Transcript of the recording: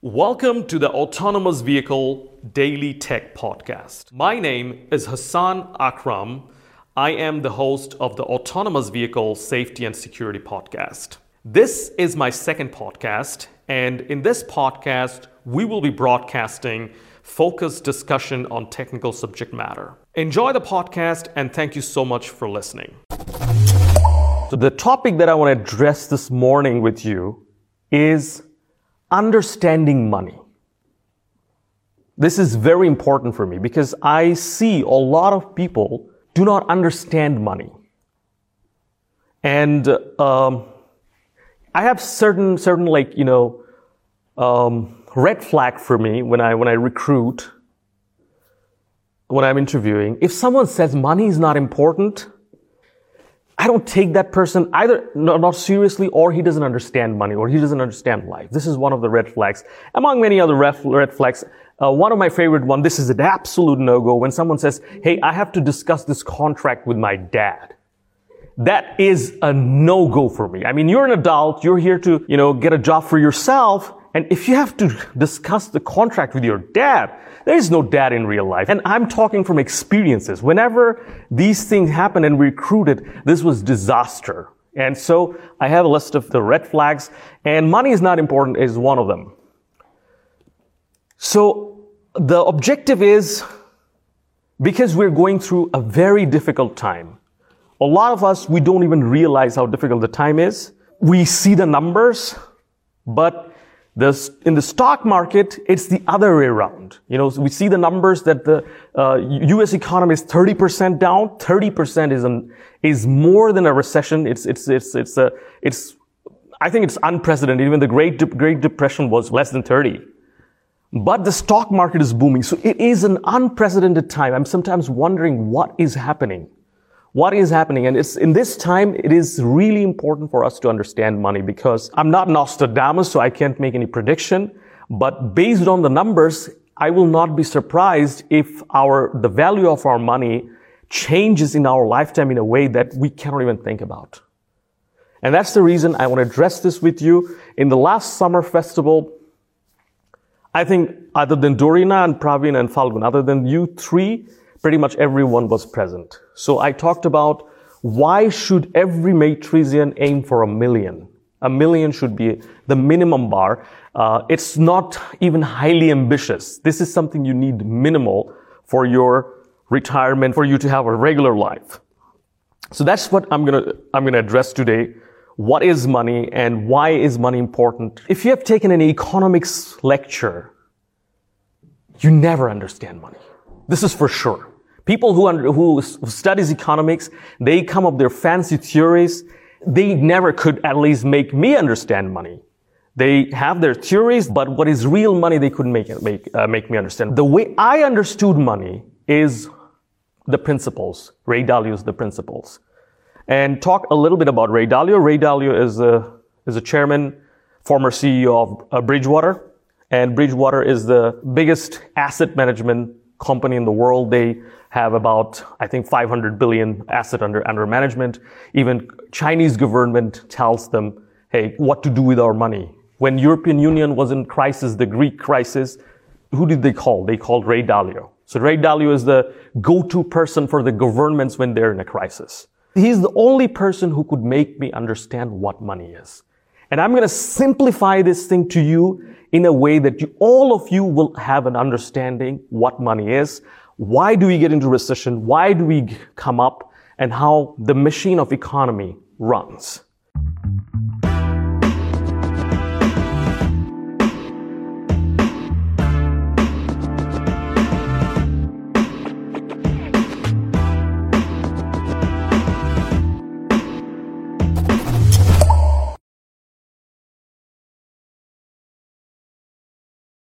Welcome to the Autonomous Vehicle Daily Tech Podcast. My name is Hassan Akram. I am the host of the Autonomous Vehicle Safety and Security Podcast. This is my second podcast, and in this podcast, we will be broadcasting focused discussion on technical subject matter. Enjoy the podcast, and thank you so much for listening. So, the topic that I want to address this morning with you is understanding money. This is very important for me because I see a lot of people do not understand money. And um, I have certain, certain like, you know, um, red flag for me when I, when I recruit, when I'm interviewing. If someone says money is not important, I don't take that person either not seriously or he doesn't understand money or he doesn't understand life. This is one of the red flags. Among many other red, flags, uh, one of my favorite one, this is an absolute no-go when someone says, hey, I have to discuss this contract with my dad. That is a no-go for me. I mean, you're an adult, you're here to, you know, get a job for yourself, and if you have to discuss the contract with your dad, there is no dad in real life. And I'm talking from experiences. Whenever these things happen and recruited, this was disaster. And so I have a list of the red flags, and money is not important is one of them. So the objective is because we're going through a very difficult time. A lot of us, we don't even realize how difficult the time is. We see the numbers, but this, in the stock market, it's the other way around. You know, we see the numbers that the uh, U.S. economy is 30% down. 30% is an, is more than a recession. It's it's it's it's a it's. I think it's unprecedented. Even the Great De- Great Depression was less than 30. But the stock market is booming, so it is an unprecedented time. I'm sometimes wondering what is happening what is happening. And it's in this time, it is really important for us to understand money because I'm not Nostradamus, so I can't make any prediction. But based on the numbers, I will not be surprised if our, the value of our money changes in our lifetime in a way that we cannot even think about. And that's the reason I want to address this with you. In the last summer festival, I think other than Dorina and Praveen and Falgun, other than you three, pretty much everyone was present. So I talked about why should every matrician aim for a million? A million should be the minimum bar. Uh, it's not even highly ambitious. This is something you need minimal for your retirement, for you to have a regular life. So that's what I'm gonna, I'm gonna address today. What is money and why is money important? If you have taken an economics lecture, you never understand money. This is for sure. People who, under, who studies economics, they come up with their fancy theories. They never could at least make me understand money. They have their theories, but what is real money, they couldn't make, make, uh, make me understand. The way I understood money is the principles. Ray Dalio is the principles. And talk a little bit about Ray Dalio. Ray Dalio is a, is a chairman, former CEO of uh, Bridgewater. And Bridgewater is the biggest asset management company in the world. They have about, I think, 500 billion asset under, under management. Even Chinese government tells them, hey, what to do with our money. When European Union was in crisis, the Greek crisis, who did they call? They called Ray Dalio. So Ray Dalio is the go-to person for the governments when they're in a crisis. He's the only person who could make me understand what money is. And I'm going to simplify this thing to you in a way that you, all of you will have an understanding what money is, why do we get into recession, why do we come up, and how the machine of economy runs.